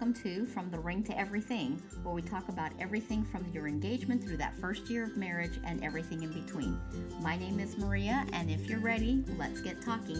welcome to From the Ring to Everything, where we talk about everything from your engagement through that first year of marriage and everything in between. My name is Maria, and if you're ready, let's get talking.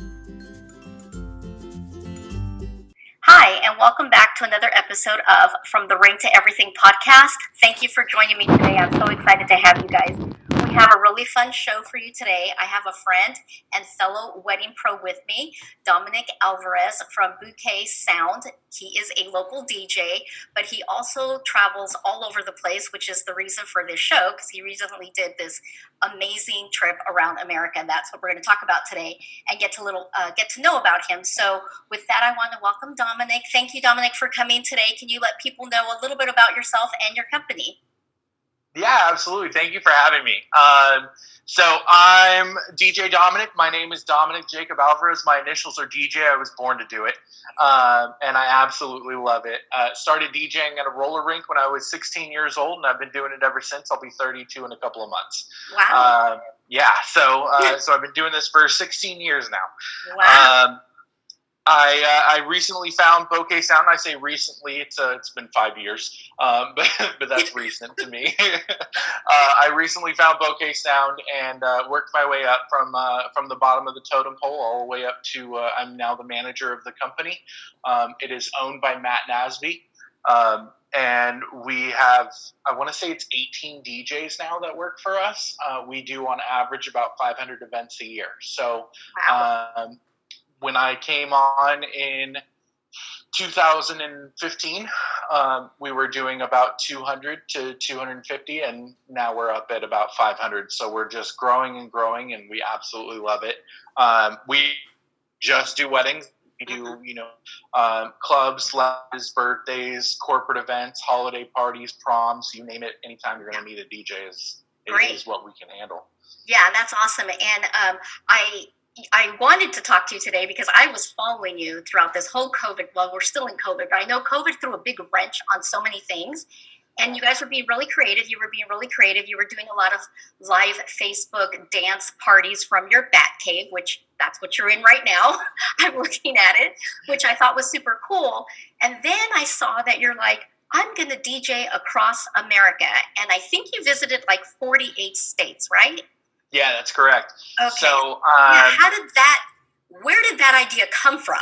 Hi, and welcome back to another episode of From the Ring to Everything podcast. Thank you for joining me today. I'm so excited to have you guys have a really fun show for you today. I have a friend and fellow wedding pro with me, Dominic Alvarez from Bouquet Sound. He is a local DJ, but he also travels all over the place, which is the reason for this show because he recently did this amazing trip around America. That's what we're going to talk about today and get to little uh, get to know about him. So, with that, I want to welcome Dominic. Thank you, Dominic, for coming today. Can you let people know a little bit about yourself and your company? Yeah, absolutely. Thank you for having me. Um, so I'm DJ Dominic. My name is Dominic Jacob Alvarez. My initials are DJ. I was born to do it, um, and I absolutely love it. Uh, started DJing at a roller rink when I was 16 years old, and I've been doing it ever since. I'll be 32 in a couple of months. Wow. Uh, yeah. So uh, so I've been doing this for 16 years now. Wow. I uh, I recently found Bouquet Sound. I say recently; it's uh, it's been five years, um, but but that's recent to me. uh, I recently found Bouquet Sound and uh, worked my way up from uh, from the bottom of the totem pole all the way up to uh, I'm now the manager of the company. Um, it is owned by Matt Nasby. Um, and we have i want to say it's 18 djs now that work for us uh, we do on average about 500 events a year so wow. um, when I came on in 2015, um, we were doing about 200 to 250, and now we're up at about 500. So we're just growing and growing, and we absolutely love it. Um, we just do weddings. We do, mm-hmm. you know, um, clubs, ladders, birthdays, corporate events, holiday parties, proms, you name it. Anytime you're going to need a DJ is, is what we can handle. Yeah, that's awesome. And um, I I wanted to talk to you today because I was following you throughout this whole COVID. Well, we're still in COVID, but I know COVID threw a big wrench on so many things. And you guys were being really creative. You were being really creative. You were doing a lot of live Facebook dance parties from your bat cave, which that's what you're in right now. I'm looking at it, which I thought was super cool. And then I saw that you're like, I'm going to DJ across America. And I think you visited like 48 states, right? Yeah, that's correct. Okay. So, um, now, how did that? Where did that idea come from?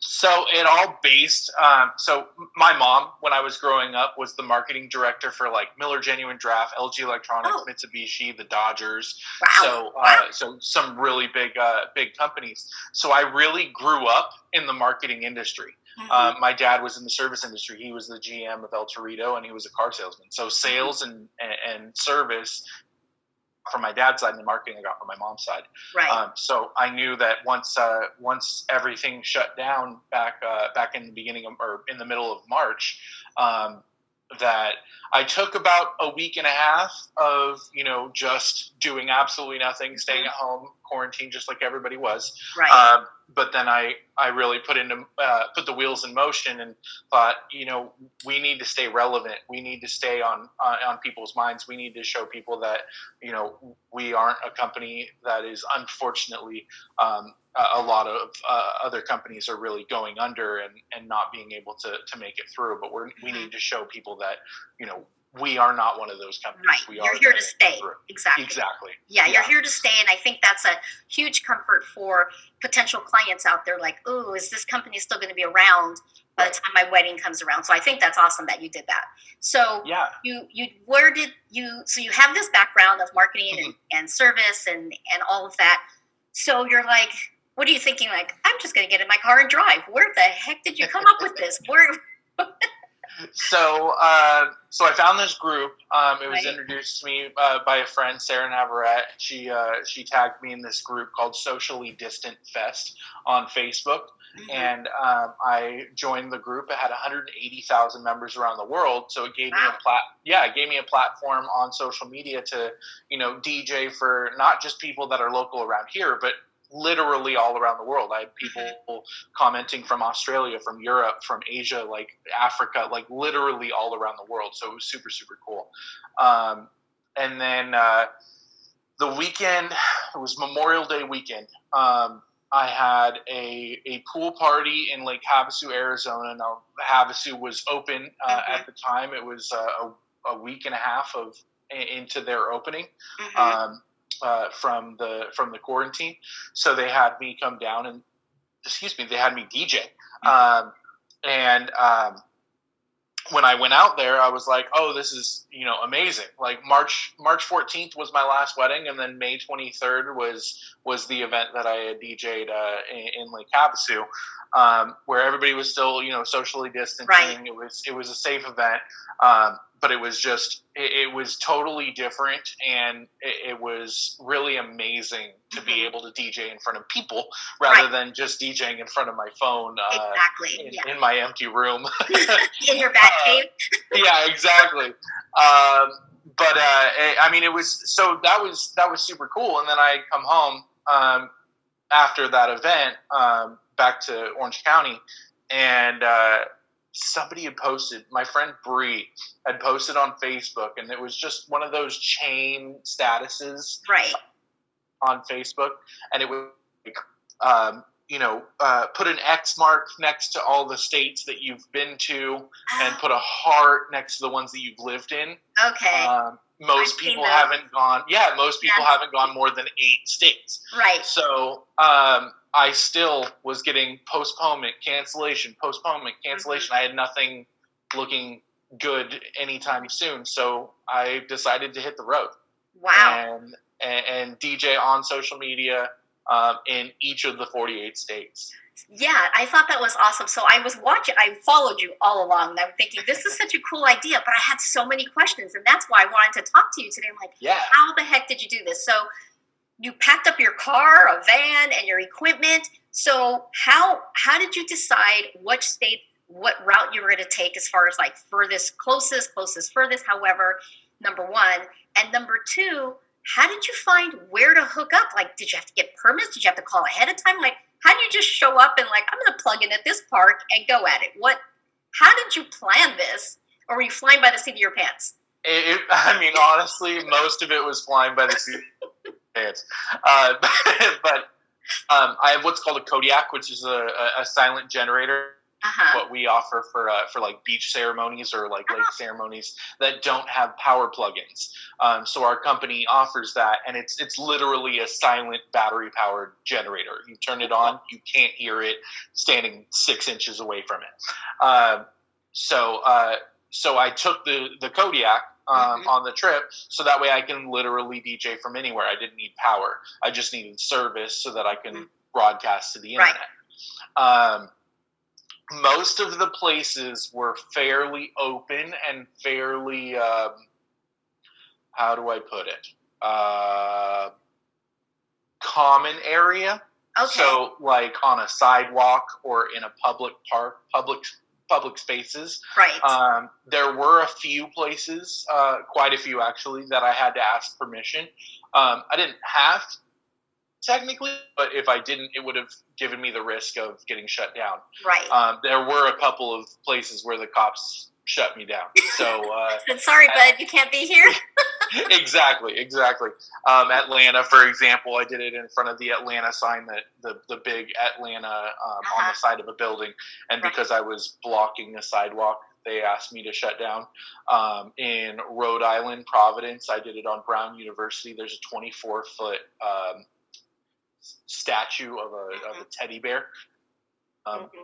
so it all based. Um, so my mom, when I was growing up, was the marketing director for like Miller Genuine Draft, LG Electronics, oh. Mitsubishi, the Dodgers. Wow. So, uh, wow. so some really big, uh, big companies. So I really grew up in the marketing industry. Mm-hmm. Um, my dad was in the service industry. He was the GM of El Torito, and he was a car salesman. So sales and, and, and service from my dad's side and the marketing I got from my mom's side. Right. Um, so I knew that once uh, once everything shut down back uh, back in the beginning of, or in the middle of March, um, that I took about a week and a half of you know just doing absolutely nothing, staying mm-hmm. at home, quarantine, just like everybody was. Right. Um, but then I, I really put into uh, put the wheels in motion and thought, you know, we need to stay relevant. We need to stay on, on, on people's minds. We need to show people that you know we aren't a company that is unfortunately um, a, lot of uh, other companies are really going under and, and not being able to, to make it through. But we're, we mm-hmm. need to show people that you know we are not one of those companies. Right. We you're here to stay. Exactly. Exactly. Yeah, you're here to stay. And I think that's a huge comfort for potential clients out there like, oh, is this company still going to be around by the time my wedding comes around? So I think that's awesome that you did that. So yeah. you, you, where did you, so you have this background of marketing mm-hmm. and, and service and, and all of that. So you're like, what are you thinking? Like, I'm just going to get in my car and drive. Where the heck did you come up with this? Where, so uh, so I found this group. Um, it was right. introduced to me uh, by a friend, Sarah Navarrete. She uh, she tagged me in this group called Socially Distant Fest on Facebook, mm-hmm. and um, I joined the group. It had 180,000 members around the world, so it gave wow. me a plat. Yeah, it gave me a platform on social media to you know DJ for not just people that are local around here, but literally all around the world. I had people mm-hmm. commenting from Australia, from Europe, from Asia, like Africa, like literally all around the world. So it was super, super cool. Um, and then uh, the weekend, it was Memorial Day weekend. Um, I had a, a pool party in Lake Havasu, Arizona. Now, Havasu was open uh, mm-hmm. at the time. It was uh, a, a, week and a half of into their opening mm-hmm. um, uh, from the from the quarantine. So they had me come down and excuse me, they had me DJ. Mm-hmm. Um, and um, when I went out there, I was like, "Oh, this is you know amazing!" Like March March 14th was my last wedding, and then May 23rd was was the event that I had DJ'd uh, in, in, Lake Havasu, um, where everybody was still you know socially distancing. Right. It was it was a safe event, um, but it was just it, it was totally different, and it, it was really amazing to mm-hmm. be able to DJ in front of people rather right. than just DJing in front of my phone. Uh, exactly. In, yeah. in, my empty room. in your back cave. Uh, yeah, exactly. Um, but uh, I mean, it was so that was that was super cool. And then I come home um, after that event um, back to Orange County, and uh, somebody had posted. My friend Bree had posted on Facebook, and it was just one of those chain statuses, right? On Facebook, and it was like, um, you know, uh, put an X mark next to all the states that you've been to, and put a heart next to the ones that you've lived in. Okay. Um, most people haven't gone. Yeah, most people yeah. haven't gone more than eight states. Right. So um, I still was getting postponement, cancellation, postponement, cancellation. Mm-hmm. I had nothing looking good anytime soon, so I decided to hit the road. Wow. And and, and DJ on social media um, in each of the 48 states. Yeah, I thought that was awesome. So I was watching, I followed you all along, and I'm thinking, this is such a cool idea, but I had so many questions, and that's why I wanted to talk to you today. I'm like, yeah. how the heck did you do this? So you packed up your car, a van, and your equipment. So how how did you decide which state, what route you were going to take as far as like furthest, closest, closest, furthest, however, number one, and number two, how did you find where to hook up? Like, did you have to get permits? Did you have to call ahead of time? Like, how do you just show up and like, I'm going to plug in at this park and go at it? What? How did you plan this, or were you flying by the seat of your pants? It, I mean, honestly, most of it was flying by the seat pants. Uh, but um, I have what's called a Kodiak, which is a, a silent generator uh-huh. what we offer for uh, for like beach ceremonies or like lake uh-huh. ceremonies that don't have power plugins. Um, so our company offers that, and it's it's literally a silent battery powered generator. You turn it on, you can't hear it standing six inches away from it. Uh, so uh, so I took the the Kodiak. Um, mm-hmm. On the trip, so that way I can literally DJ from anywhere. I didn't need power; I just needed service so that I can mm-hmm. broadcast to the internet. Right. Um, most of the places were fairly open and fairly um, how do I put it? Uh, common area. Okay. So, like on a sidewalk or in a public park, public public spaces. Right. Um, there were a few places, uh, quite a few actually, that I had to ask permission. Um, I didn't have technically, but if I didn't, it would have given me the risk of getting shut down. Right. Um, there were a couple of places where the cops shut me down. So, uh, sorry, bud, you can't be here. exactly, exactly. Um, Atlanta, for example, I did it in front of the Atlanta sign, that the the big Atlanta um, uh-huh. on the side of a building, and right. because I was blocking a sidewalk, they asked me to shut down. Um, in Rhode Island, Providence, I did it on Brown University. There's a 24 foot um, statue of a, mm-hmm. of a mm-hmm. teddy bear. Um, mm-hmm.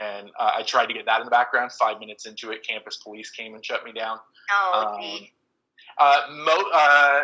And uh, I tried to get that in the background. Five minutes into it, campus police came and shut me down. Oh, um, uh, Mo- uh,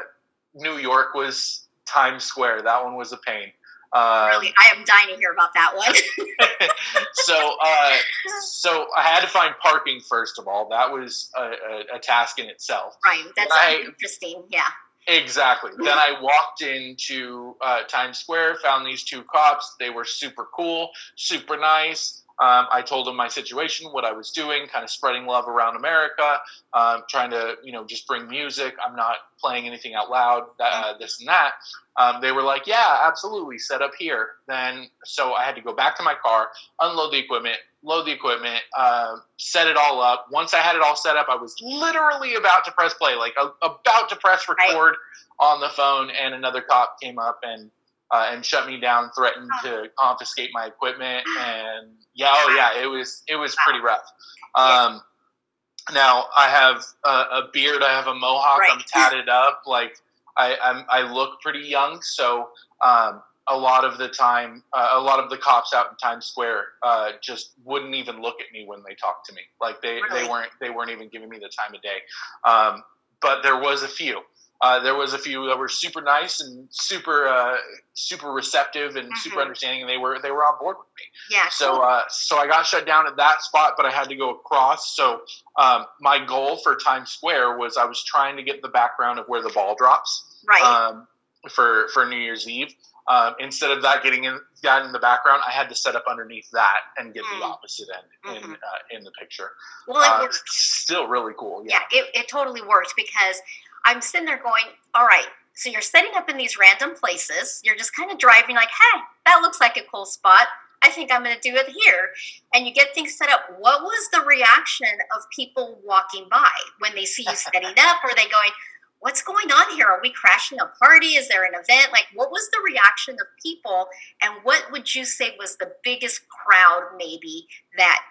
New York was Times Square. That one was a pain. Um, really, I am dying to hear about that one. so, uh, so I had to find parking first of all. That was a, a, a task in itself. Right, that's I, interesting. Yeah. Exactly. then I walked into uh, Times Square, found these two cops. They were super cool, super nice. Um, I told them my situation, what I was doing, kind of spreading love around America, um, trying to, you know, just bring music. I'm not playing anything out loud, uh, this and that. Um, they were like, yeah, absolutely, set up here. Then, so I had to go back to my car, unload the equipment, load the equipment, uh, set it all up. Once I had it all set up, I was literally about to press play, like about to press record right. on the phone, and another cop came up and uh, and shut me down, threatened to confiscate my equipment, and yeah, oh yeah, it was it was pretty rough. Um, now I have a, a, beard, I have a mohawk, right. I'm tatted up, like I I'm, i look pretty young, so um, a lot of the time, uh, a lot of the cops out in Times Square uh, just wouldn't even look at me when they talked to me. Like they, really? they weren't they weren't even giving me the time of day. Um, but there was a few. Uh, there was a few that were super nice and super uh, super receptive and mm-hmm. super understanding, and they were they were on board with me. Yeah. So cool. uh, so I got shut down at that spot, but I had to go across. So um, my goal for Times Square was I was trying to get the background of where the ball drops. Right. Um, for for New Year's Eve. Um, instead of that getting in, got in the background, I had to set up underneath that and get mm. the opposite end mm-hmm. in uh, in the picture. Well, it uh, worked. Still really cool. Yeah, yeah it, it totally worked because I'm sitting there going, all right, so you're setting up in these random places. You're just kind of driving like, hey, that looks like a cool spot. I think I'm going to do it here. And you get things set up. What was the reaction of people walking by when they see you setting up? Are they going, what's going on here? Are we crashing a party? Is there an event? Like, what was the reaction of people? And what would you say was the biggest crowd, maybe, that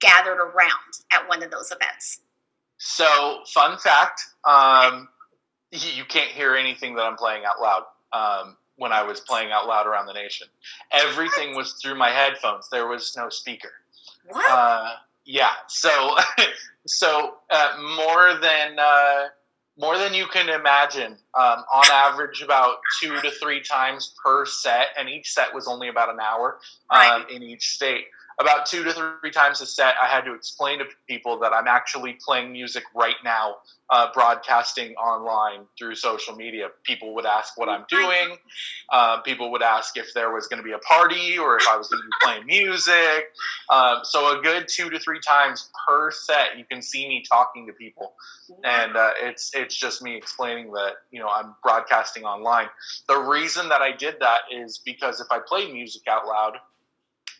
gathered around at one of those events? So, fun fact um, you can't hear anything that I'm playing out loud. Um, when I was playing out loud around the nation, everything was through my headphones. There was no speaker. What? Uh, yeah. So, so uh, more than uh, more than you can imagine. Um, on average, about two to three times per set, and each set was only about an hour um, right. in each state about two to three times a set, I had to explain to people that I'm actually playing music right now, uh, broadcasting online through social media. People would ask what I'm doing. Uh, people would ask if there was going to be a party or if I was going to be playing music. Um, so a good two to three times per set, you can see me talking to people, and uh, it's it's just me explaining that you know I'm broadcasting online. The reason that I did that is because if I played music out loud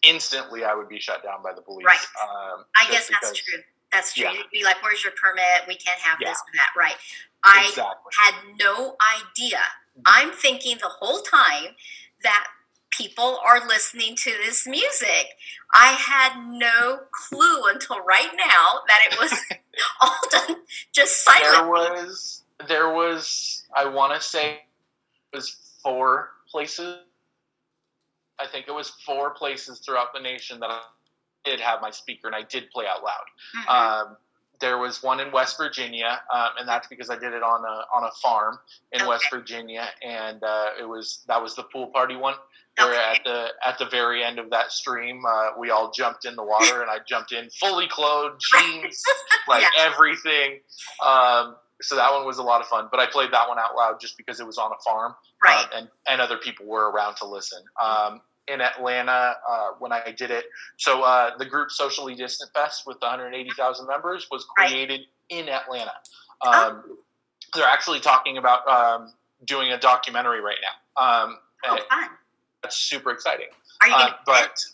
instantly I would be shut down by the police. Right. Um, I guess that's true. That's true. Yeah. You'd be like, "Where's your permit? We can't have yeah. this or that." Right. I exactly. had no idea. Mm-hmm. I'm thinking the whole time that people are listening to this music. I had no clue until right now that it was all done just silently. There was, there was, I want to say, it was four places I think it was four places throughout the nation that I did have my speaker and I did play out loud. Mm-hmm. Um, there was one in West Virginia, um, and that's because I did it on a on a farm in okay. West Virginia, and uh, it was that was the pool party one. Where okay. at the at the very end of that stream, uh, we all jumped in the water, and I jumped in fully clothed, jeans, like yeah. everything. Um, so that one was a lot of fun. But I played that one out loud just because it was on a farm, right? Um, and and other people were around to listen. Um, in Atlanta uh, when I did it. So uh, the group Socially Distant Fest with 180,000 members was created right. in Atlanta. Um, oh. They're actually talking about um, doing a documentary right now. Um, oh, fun. That's super exciting. Are you uh, but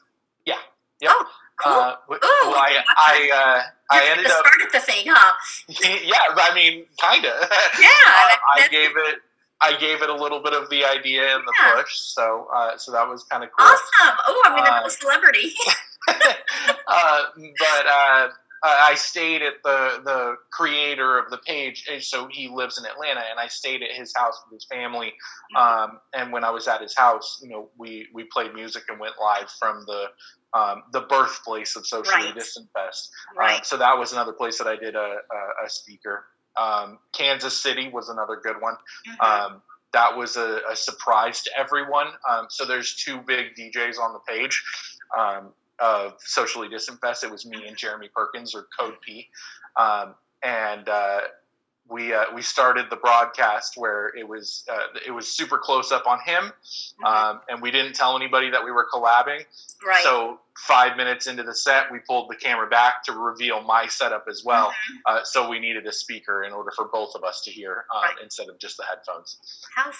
yeah, yeah. Oh, cool. Uh, well, I, I, uh, I ended up started the thing, huh? yeah, I mean, kind of. Yeah, I gave it I gave it a little bit of the idea and the yeah. push, so uh, so that was kind of cool. Awesome! Oh, I'm gonna uh, a celebrity. uh, but uh, I stayed at the the creator of the page, so he lives in Atlanta, and I stayed at his house with his family. Mm-hmm. Um, and when I was at his house, you know, we we played music and went live from the um, the birthplace of Socially right. Distant Fest. Right. Um, so that was another place that I did a, a, a speaker. Um, Kansas City was another good one. Mm-hmm. Um, that was a, a, surprise to everyone. Um, so there's two big DJs on the page um, of Socially Distant Fest. It was me and Jeremy Perkins or Code P. Um, and uh, we uh, we started the broadcast where it was uh, it was super close up on him, mm-hmm. um, and we didn't tell anybody that we were collabing. Right. So five minutes into the set, we pulled the camera back to reveal my setup as well. Mm-hmm. Uh, so we needed a speaker in order for both of us to hear um, right. instead of just the headphones.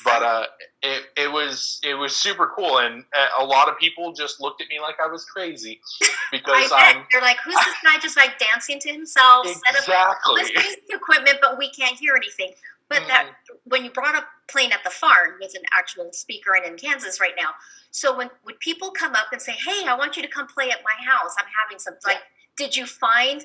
But uh, it, it was it was super cool, and uh, a lot of people just looked at me like I was crazy because I'm. They're like, "Who's this guy just like dancing to himself?" Exactly. Set up all this equipment, but we can't hear anything. But mm. that when you brought up playing at the farm with an actual speaker and in Kansas right now, so when would people come up and say, "Hey, I want you to come play at my house. I'm having some." Like, did you find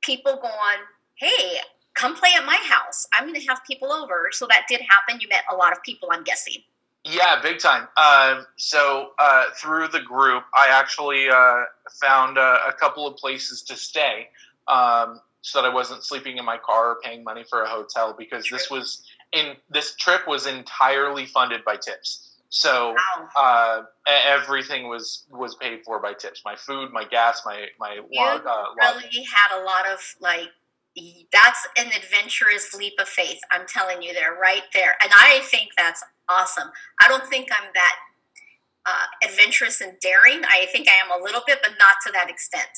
people going, "Hey, come play at my house. I'm going to have people over." So that did happen. You met a lot of people, I'm guessing. Yeah, big time. Um, so uh, through the group, I actually uh, found uh, a couple of places to stay, um, so that I wasn't sleeping in my car or paying money for a hotel because this was in this trip was entirely funded by tips. So wow. Uh, everything was was paid for by tips. My food, my gas, my my you log, uh, really had a lot of like that's an adventurous leap of faith. I'm telling you, there, right there, and I think that's awesome. I don't think I'm that uh, adventurous and daring. I think I am a little bit, but not to that extent.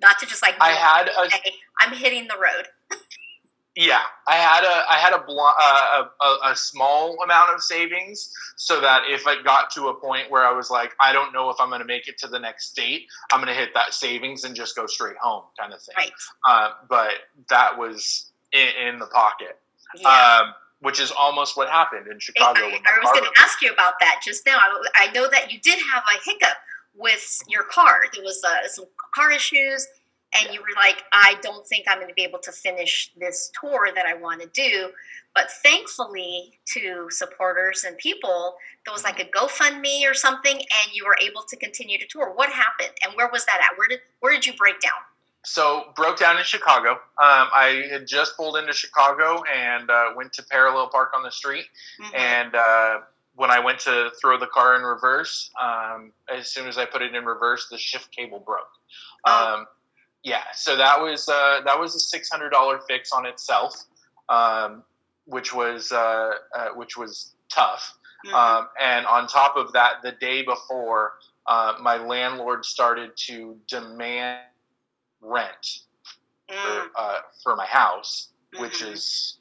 Not to just like I had a, I'm hitting the road. Yeah, I had a I had a, uh, a, a small amount of savings so that if I got to a point where I was like, I don't know if I'm going to make it to the next state, I'm going to hit that savings and just go straight home, kind of thing. Right. Uh, but that was in, in the pocket, yeah. um, which is almost what happened in Chicago. I, I, I was going to ask you about that just now. I, I, know that you did have a hiccup with your car. There was uh, some car issues and you were like, I don't think I'm going to be able to finish this tour that I want to do. But thankfully, to supporters and people, there was like a GoFundMe or something, and you were able to continue to tour. What happened, and where was that at? Where did where did you break down? So broke down in Chicago. Um, I had just pulled into Chicago and uh, went to parallel park on the street, mm-hmm. and. Uh, when I went to throw the car in reverse, um, as soon as I put it in reverse, the shift cable broke. Oh. Um, yeah, so that was uh, that was a six hundred dollar fix on itself, um, which was uh, uh, which was tough. Mm-hmm. Um, and on top of that, the day before, uh, my landlord started to demand rent mm. for, uh, for my house, mm-hmm. which is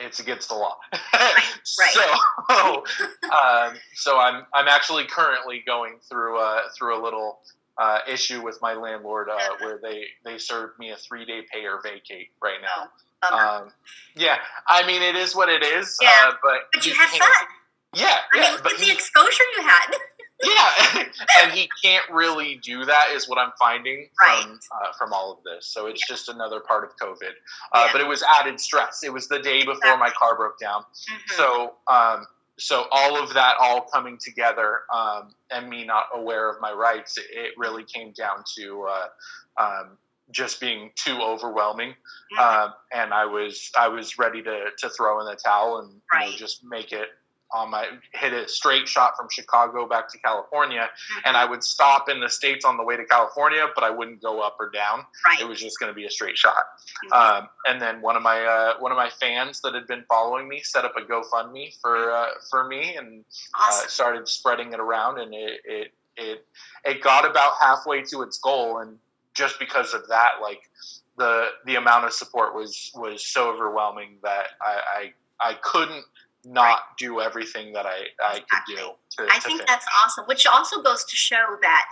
it's against the law. right. So, um, so I'm I'm actually currently going through uh, through a little uh, issue with my landlord uh, where they they served me a three day pay or vacate right now. Oh, um, yeah, I mean it is what it is. Yeah, uh, but but you had fun. Yeah, I yeah, mean, but the exposure you had. Yeah, and he can't really do that, is what I'm finding right. from uh, from all of this. So it's yeah. just another part of COVID. Uh, yeah. But it was added stress. It was the day before exactly. my car broke down. Mm-hmm. So um, so all of that all coming together um, and me not aware of my rights, it, it really came down to uh, um, just being too overwhelming, mm-hmm. um, and I was I was ready to to throw in the towel and right. you know, just make it on my hit a straight shot from Chicago back to California, and I would stop in the states on the way to California, but I wouldn't go up or down. Right. It was just going to be a straight shot. Mm-hmm. Um, and then one of my uh, one of my fans that had been following me set up a GoFundMe for uh, for me and uh, awesome. uh, started spreading it around, and it, it it it got about halfway to its goal, and just because of that, like the the amount of support was was so overwhelming that I, I I couldn't not right. do everything that I, I could do. To, I to think finish. that's awesome, which also goes to show that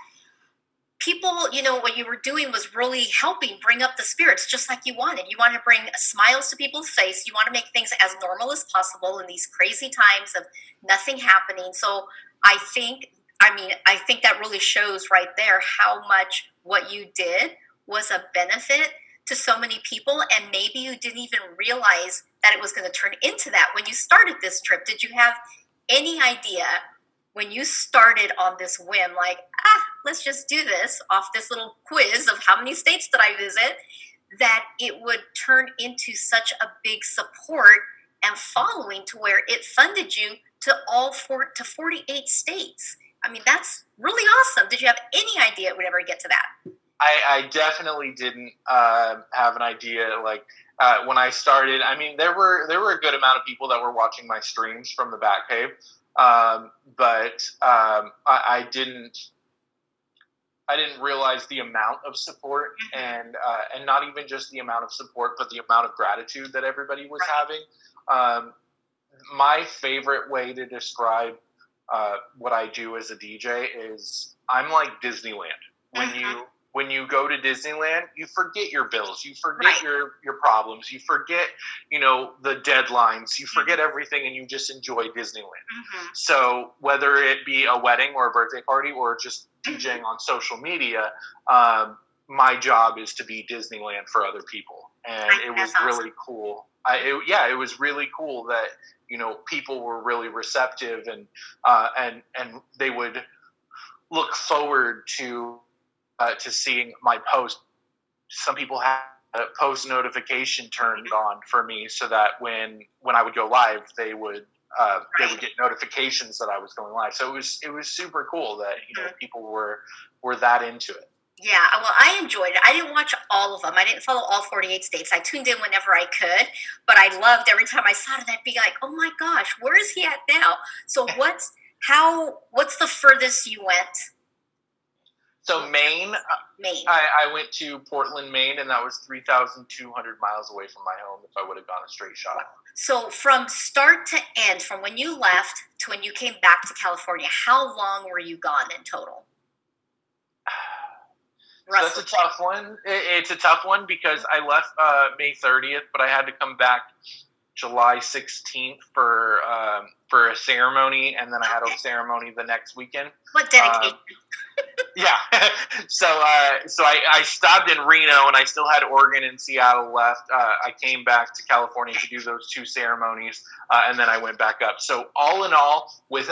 people, you know, what you were doing was really helping bring up the spirits just like you wanted. You want to bring smiles to people's face. You want to make things as normal as possible in these crazy times of nothing happening. So I think, I mean, I think that really shows right there how much what you did was a benefit to so many people and maybe you didn't even realize that it was going to turn into that when you started this trip. Did you have any idea when you started on this whim like ah let's just do this off this little quiz of how many states did i visit that it would turn into such a big support and following to where it funded you to all four to 48 states? I mean that's really awesome. Did you have any idea it would ever get to that I, I definitely didn't uh, have an idea. Like uh, when I started, I mean, there were there were a good amount of people that were watching my streams from the back cave, um, but um, I, I, didn't. I didn't realize the amount of support mm-hmm. and uh, and not even just the amount of support, but the amount of gratitude that everybody was having. Um, my favorite way to describe uh, what I do as a DJ is I'm like Disneyland. When mm-hmm. you when you go to Disneyland, you forget your bills, you forget Right. your your problems, you forget, you know, the deadlines, you forget Mm-hmm. everything, and you just enjoy Disneyland. Mhm. So whether it be a wedding or a birthday party or just DJing on social media, um, my job is to be Disneyland for other people, and I it was awesome. really cool. I, it, yeah, it was really cool that you know people were really receptive and uh, and and they would look forward to uh, to seeing my post. Some people had a post notification turned on for me so that when when I would go live, they would uh, they would get notifications that I was going live. So it was it was super cool that you know Mhm. people were were that into it. Yeah, well, I enjoyed it. I didn't watch all of them. I didn't follow all 48 states. I tuned in whenever I could, but I loved every time I saw it. I'd be like, "Oh my gosh, where is he at now?" So what's how? What's the furthest you went? So Maine, Maine. I, I went to Portland, Maine, and that was three thousand two hundred miles away from my home. If I would have gone a straight shot. So from start to end, from when you left to when you came back to California, how long were you gone in total? So that's a tough one. It, it's a tough one because I left uh, May 30th, but I had to come back July 16th for um, for a ceremony, and then I had Okay. a ceremony the next weekend. What dedication? Yeah. so uh, so I, I stopped in Reno, and I still had Oregon and Seattle left. Uh, I came back to California to do those two ceremonies, uh, and then I went back up. So all in all, with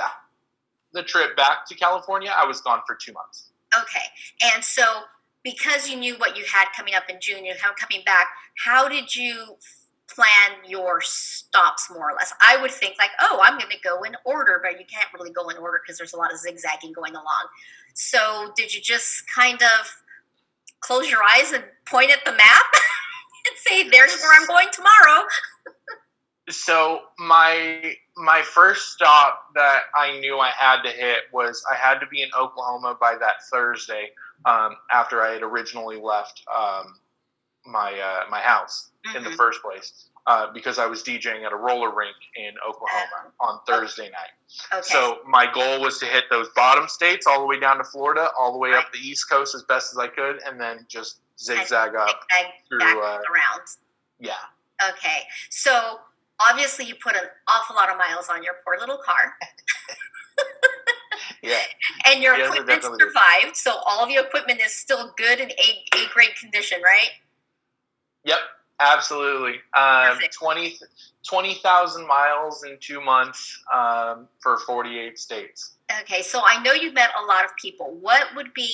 the trip back to California, I was gone for two months. Okay. And so because you knew what you had coming up in June, you coming back, how did you plan your stops more or less? I would think like, oh, I'm going to go in order, but you can't really go in order because there's a lot of zigzagging going along. So did you just kind of close your eyes and point at the map and say, there's where I'm going tomorrow? so my my first stop that I knew I had to hit was I had to be in Oklahoma by that Thursday um, after I had originally left um, my uh, my house in the Mhm. first place uh, because I was DJing at a roller rink in Oklahoma on Thursday night. Okay. So my goal was to hit those bottom states all the way down to Florida, all the way up the East Coast as best as I could, and then just zigzag up Zigzag through. Uh, around. yeah. Okay. So obviously you put an awful lot of miles on your poor little car. Yeah. And your Yes, equipment survived, so all of your equipment is still good in A, A grade condition, right? Yep, absolutely. Um, Perfect. 20 20,000 miles in two months um, for 48 states. Okay, so I know you met a lot of people. What would be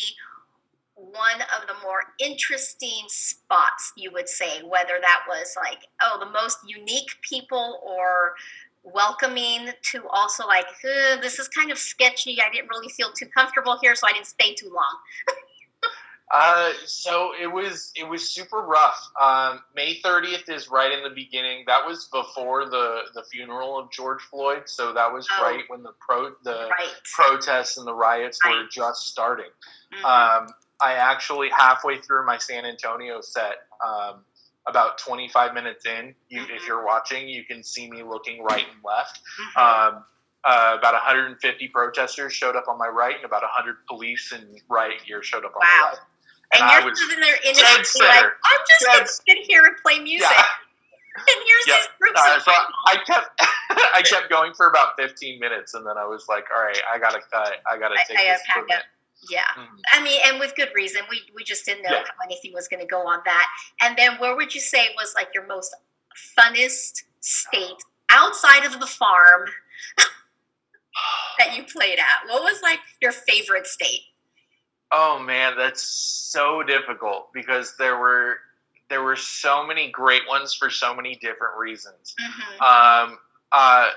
one of the more interesting spots you would say, whether that was like, oh, the most unique people or welcoming to also like, this is kind of sketchy. I didn't really feel too comfortable here, so I didn't stay too long. Uh, so it was it was super rough. Um, May 30th is right in the beginning. That was before the the funeral of George Floyd. So that was Oh. right when the pro the Right. protests and the riots were just starting. Mhm. Um, I actually halfway through my San Antonio set, um, about 25 minutes in, you, if Mhm. you're watching, you can see me looking right and left. Mhm. Um, uh, about 150 protesters showed up on my right, and about 100 police and riot gear showed up on Wow. my left. And, and I you're was sitting there in dead it, like. I'm just Dead to sit here and play music. yeah. And here's Yep. these groups Uh, so. I kept I kept going for about 15 minutes, and then I was like, "All right, I gotta cut. I gotta take I this pack up. Yeah. Mhm. I mean, and with good reason. We we just didn't know Yeah. how anything was going to go on that. And then, where would you say was like your most funnest state outside of the farm that you played at? What was like your favorite state? Oh man, that's so difficult because there were there were so many great ones for so many different reasons. Mm-hmm. Um, uh,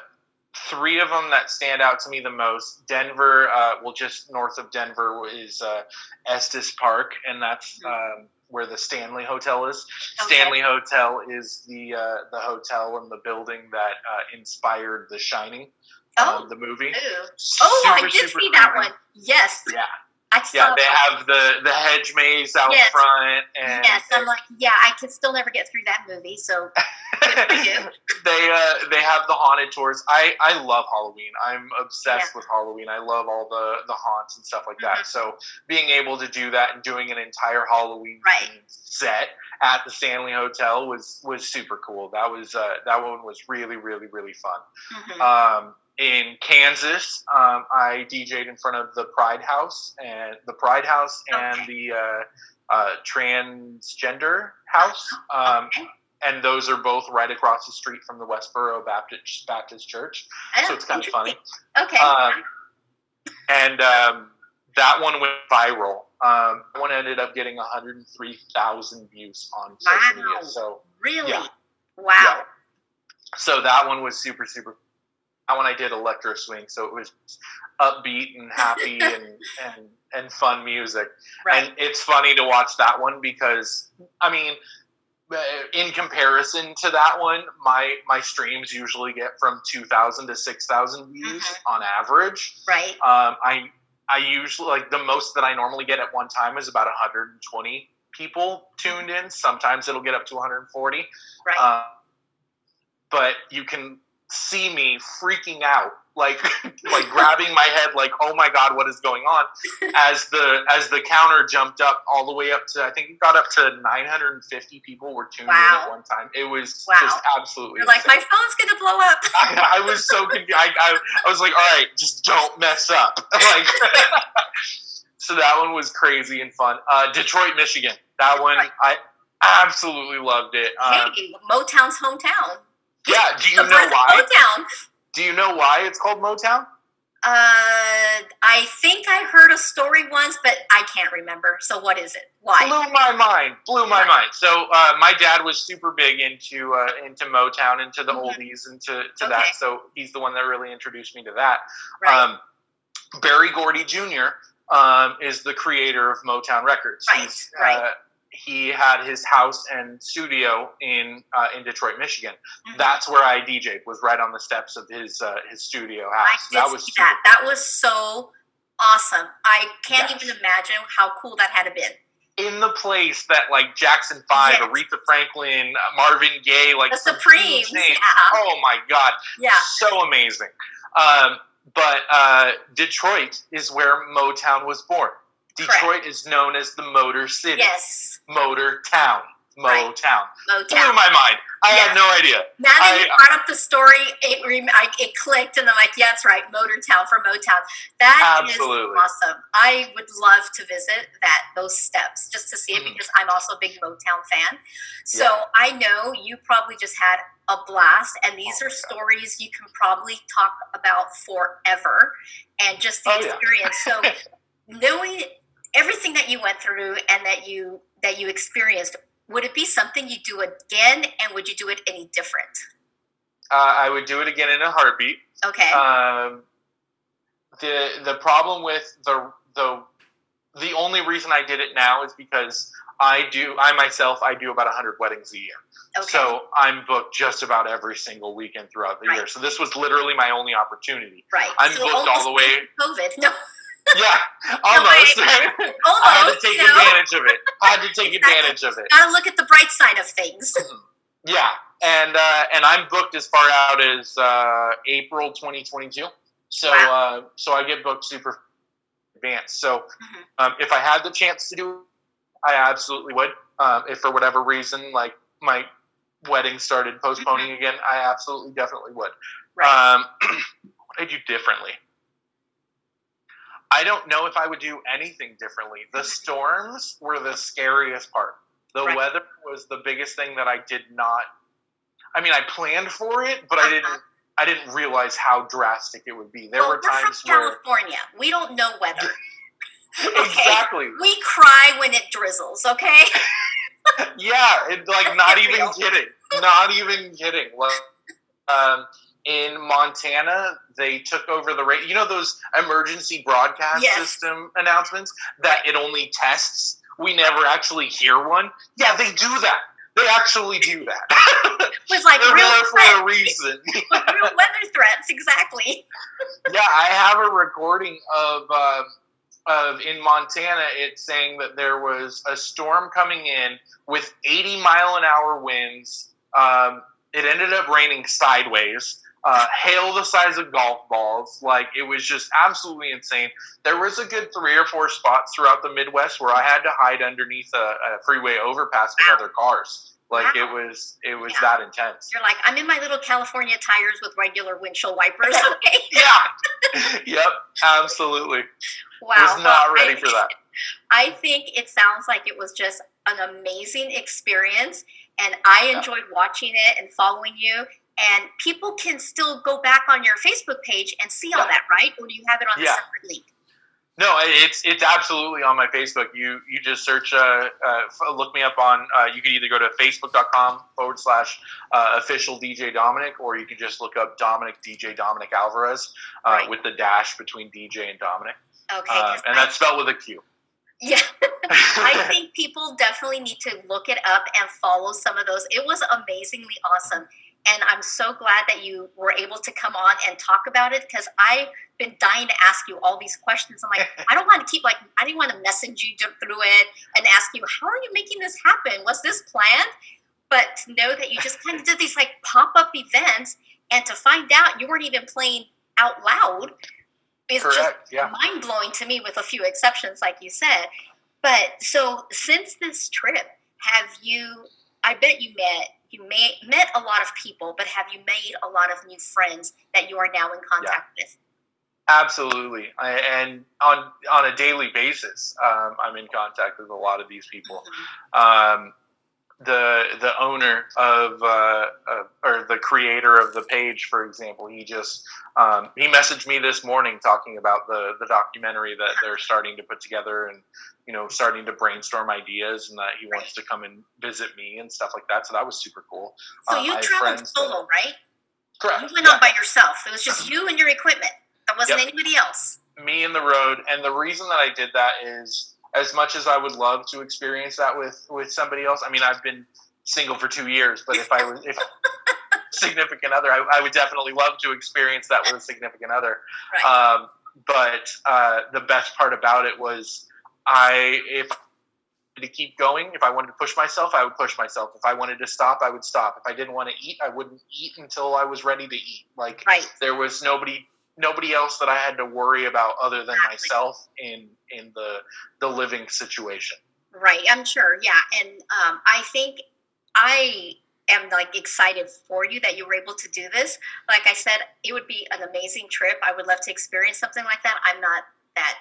three of them that stand out to me the most: Denver, uh, well, just north of Denver is uh, Estes Park, and that's um, where the Stanley Hotel is. Okay. Stanley Hotel is the uh, the hotel and the building that uh, inspired The Shining, Oh. um, the movie. Ooh. Oh, I Super, did super see that one. Yes, Yeah, I yeah, they have the the hedge maze out Yes. front, and yes, I'm like, yeah, I can still never get through that movie. So they uh, they have the haunted tours. I I love Halloween. I'm obsessed Yeah. with Halloween. I love all the the haunts and stuff like that. Mhm. So being able to do that and doing an entire Halloween Right. set at the Stanley Hotel was was super cool. That was uh, that one was really really really fun. Mhm. Um, in Kansas, um, I DJ'd in front of the Pride House and the Pride House and Okay. the uh, uh, transgender house. Um, Okay. and those are both right across the street from the Westboro Baptist Baptist Church. So Oh, it's kind of funny. Okay. Um, and um, that one went viral. Um, that one ended up getting 103,000 views on social Wow. media. So really? yeah. Wow. Yeah. so that one was super super one i did electro swing so it was upbeat and happy and and and fun music Right. and it's funny to watch that one because i mean uh, in comparison to that one my my streams usually get from 2000 to 6000 views Mhm. on average right. um, i i usually like the most that i normally get at one time is about 120 people tuned in sometimes it'll get up to 140 Right. uh, but you can see me freaking out, like like grabbing my head, like oh my god, what is going on? As the as the counter jumped up all the way up to, I think it got up to 950 people were tuned in at one time. It was Wow. just absolutely. Like, my phone's gonna blow up. I, I was so confused. I, I, I was like, all right, just don't mess up. Like, so that one was crazy and fun. Uh, Detroit, Michigan. That one, I absolutely loved it. Um, hey, Motown's hometown. Yeah. Do you The know why? Motown. Do you know why it's called Motown? Uh, I think I heard a story once, but I can't remember. So what is it? Why? Blew my mind. Blew my mind. So uh, my dad was super big into uh, into Motown, into the Mhm. oldies, into to Okay. that. So he's the one that really introduced me to that. Right. Um, Berry Gordy Jr. Um, is the creator of Motown Records. Right, He's, right. He had his house and studio in uh, in Detroit, Michigan. Mhm. That's where I DJ'd. Was right on the steps of his uh, his studio I house. did That was see that. That was so awesome. I can't Yes. even imagine how cool that had to been. in the place that like Jackson Five, Yes. Aretha Franklin, uh, Marvin Gaye, like The Supremes, yeah. Oh my god, Yeah. so amazing. Um, but uh, Detroit is where Motown was born. Detroit is known as the Motor City, Yes. Motor Town, Right. Motown. Blew my mind. I Yes. had no idea. Now that you I- brought up the story, it I, it clicked, and I'm like, yeah, that's right, Motortown for Motown. That is Absolutely. awesome. I would love to visit that those steps just to see it Mhm. because I'm also a big Motown fan. So Yeah. I know you probably just had a blast, and these Oh, are yeah. stories you can probably talk about forever, and just the Oh, yeah. experience. So knowing everything that you went through and that you that you experienced would it be something you do again and would you do it any different Uh, I would do it again in a heartbeat. okay Um, the the problem with the the the only reason I did it now is because I do I myself I do about hundred weddings a year. okay So I'm booked just about every single weekend throughout the Right. year. So this was literally my only opportunity. right I'm So booked all the way. covid no Yeah, almost. I almost I had to take you know? advantage of it. I had to take advantage of it. gotta look at the bright side of things Yeah, and uh, and I'm booked as far out as uh, April 2022. So uh, so I get booked super advanced. So Mhm. um, if I had the chance to do it, I absolutely would. Um, if for whatever reason, like my wedding started postponing again, I absolutely definitely would. right Um, what I do differently? I don't know if I would do anything differently. The Mhm. storms were the scariest part. The Right. weather was the biggest thing that I did not. I mean, I planned for it, but I Uh-huh. didn't. I didn't realize how drastic it would be. There well, were times from where california we don't know weather exactly, we cry when it drizzles okay yeah, it, like not even kidding, not even kidding. Like, um, in Montana, they took over the radio. You know those emergency broadcast Yes. system announcements that it only tests. We never actually hear one. Yeah, they do that. They actually do that. with like They're real there for threats a reason. with real weather threats exactly yeah, I have a recording of um, of in Montana. It's saying that there was a storm coming in with 80 mile an hour winds, um, it ended up raining sideways. Uh, hail the size of golf balls. Like it was just absolutely insane. There was a good three or four spots throughout the Midwest where I had to hide underneath a, a freeway overpass with other cars. Like wow. it was, it was yeah. that intense. You're like, I'm in my little California tires with regular windshield wipers. Okay. yeah. yep. Absolutely. Wow. I was not ready for that. I think it sounds like it was just an amazing experience, and I enjoyed watching it and following you. And people can still go back on your Facebook page and see all that, right? Or do you have it on yeah. a separate link? No, it's it's absolutely on my Facebook. You you just search, uh, uh, look me up on. Uh, you can either go to facebook.com forward slash uh, official DJ Dominic, or you can just look up Dominic DJ Dominic Alvarez uh, right. with the dash between DJ and Dominic. Okay, uh, and that's spelled with a Q. Yeah, I think people definitely need to look it up and follow some of those. It was amazingly awesome. And I'm so glad that you were able to come on and talk about it because I've been dying to ask you all these questions. I'm like, I don't want to keep like, I didn't want to message you through it and ask you, how are you making this happen? Was this planned? But to know that you just kind of did these like pop up events and to find out you weren't even playing out loud is Correct, just yeah. mind blowing to me with a few exceptions, like you said. But so since this trip, have you, I bet you met you may, met a lot of people, but have you made a lot of new friends that you are now in contact yeah. with? Absolutely, I, and on on a daily basis, um, I'm in contact with a lot of these people. Mm-hmm. Um, the the owner of uh, uh, or the creator of the page, for example, he just um, he messaged me this morning talking about the the documentary that they're starting to put together and you know starting to brainstorm ideas and that he wants to come and visit me and stuff like that. So that was super cool. So um, you traveled solo, that, right? Correct. You went yeah. on by yourself. It was just you and your equipment. There wasn't yep. anybody else. Me and the road, and the reason that I did that is as much as I would love to experience that with with somebody else. I mean, I've been single for two years, but if I was if significant other, I, I, would definitely love to experience that with a significant other. Right. Um, but uh, the best part about it was I if to keep going. If I wanted to push myself, I would push myself. If I wanted to stop, I would stop. If I didn't want to eat, I wouldn't eat until I was ready to eat. Like right. there was nobody nobody else that I had to worry about other than myself in in the the living situation. Right, I'm sure. Yeah, and um, I think I am like excited for you that you were able to do this. Like I said, it would be an amazing trip. I would love to experience something like that. I'm not that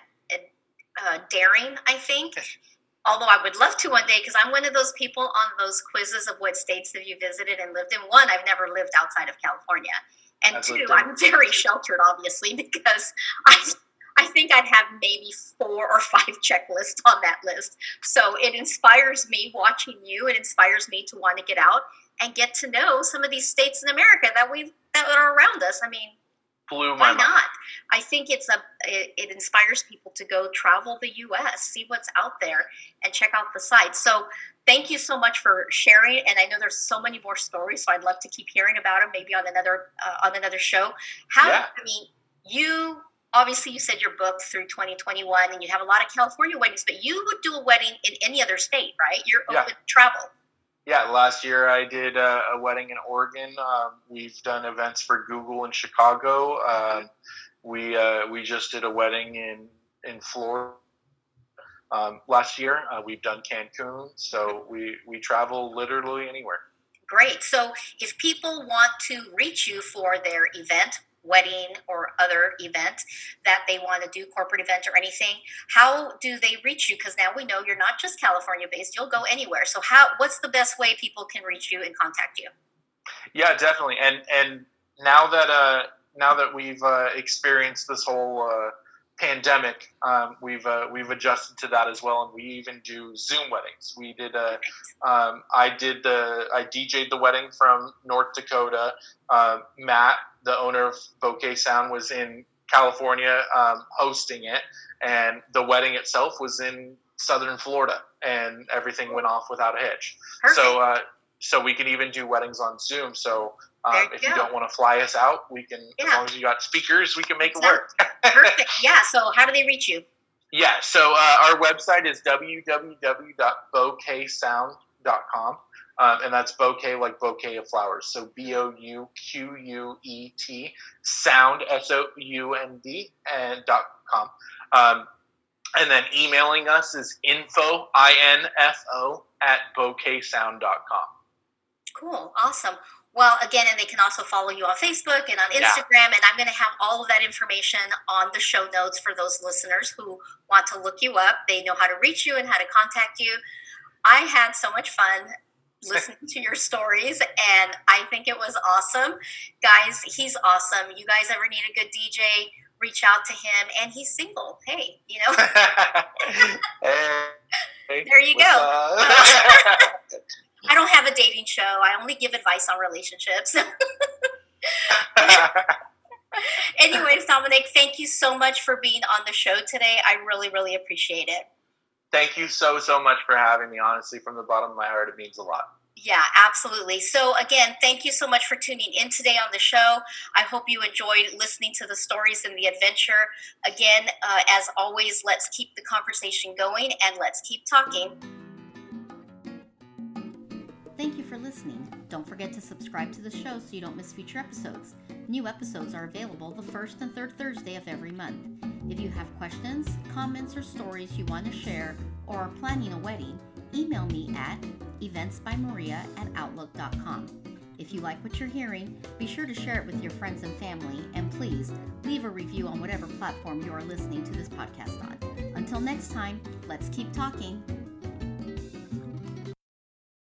uh, daring, I think. Although I would love to one day because I'm one of those people on those quizzes of what states have you visited and lived in. One, I've never lived outside of California. And two, I'm very sheltered, obviously, because I, I think I'd have maybe four or five checklists on that list. So it inspires me watching you. It inspires me to want to get out and get to know some of these states in America that we that are around us. I mean, blew my Why not? I think it's a it, it, inspires people to go travel the U.S., see what's out there, and check out the sights. So thank you so much for sharing. And I know there's so many more stories, so I'd love to keep hearing about them, maybe on another uh, on another show. How yeah. I mean, you obviously you said your book through 2021, and you have a lot of California weddings, but you would do a wedding in any other state, right? You're open to travel yeah, last year I did a, a wedding in Oregon. Um, we've done events for Google in Chicago. Uh, we uh, we just did a wedding in in Florida um, last year. Uh, we've done Cancun, so we we travel literally anywhere. Great. So if people want to reach you for their event, wedding or other event that they want to do corporate event or anything how do they reach you? Because now we know you're not just california based you'll go anywhere. So how what's the best way people can reach you and contact you? Yeah definitely. And and now that uh now that we've uh, experienced this whole uh, pandemic, um, we've uh, we've adjusted to that as well, and we even do Zoom weddings. We did a, um, I did the I DJ'd the wedding from North Dakota. Uh, Matt, the owner of Bouquet Sound, was in California um, hosting it, and the wedding itself was in Southern Florida, and everything went off without a hitch. Perfect. So uh, so we can even do weddings on Zoom. So um, you if go. you don't want to fly us out, we can. Yeah. As long as you got speakers, we can make it work. Perfect. Yeah. So how do they reach you? Yeah. So uh, our website is www.bouquetsound.com. Um, and that's bouquet like bouquet of flowers. So B O U Q U E T sound S O U N D and dot com. Um, and then emailing us is info i n f o at bouquetsound.com. Cool, awesome. Well, again, and they can also follow you on Facebook and on Instagram. Yeah. And I'm going to have all of that information on the show notes for those listeners who want to look you up. They know how to reach you and how to contact you. I had so much fun listening to your stories, and I think it was awesome. Guys, he's awesome. You guys ever need a good DJ? Reach out to him, and he's single. Hey, you know. hey, there you go. I don't have a dating show. I only give advice on relationships. Anyways, Dominic, thank you so much for being on the show today. I really, really appreciate it. Thank you so, so much for having me. Honestly, from the bottom of my heart, it means a lot. Yeah, absolutely. So, again, thank you so much for tuning in today on the show. I hope you enjoyed listening to the stories and the adventure. Again, uh, as always, let's keep the conversation going and let's keep talking. Thank you for listening. Don't forget to subscribe to the show so you don't miss future episodes. New episodes are available the first and third Thursday of every month. If you have questions, comments, or stories you want to share, or are planning a wedding, email me at eventsbymaria at outlook.com. If you like what you're hearing, be sure to share it with your friends and family, and please leave a review on whatever platform you are listening to this podcast on. Until next time, let's keep talking.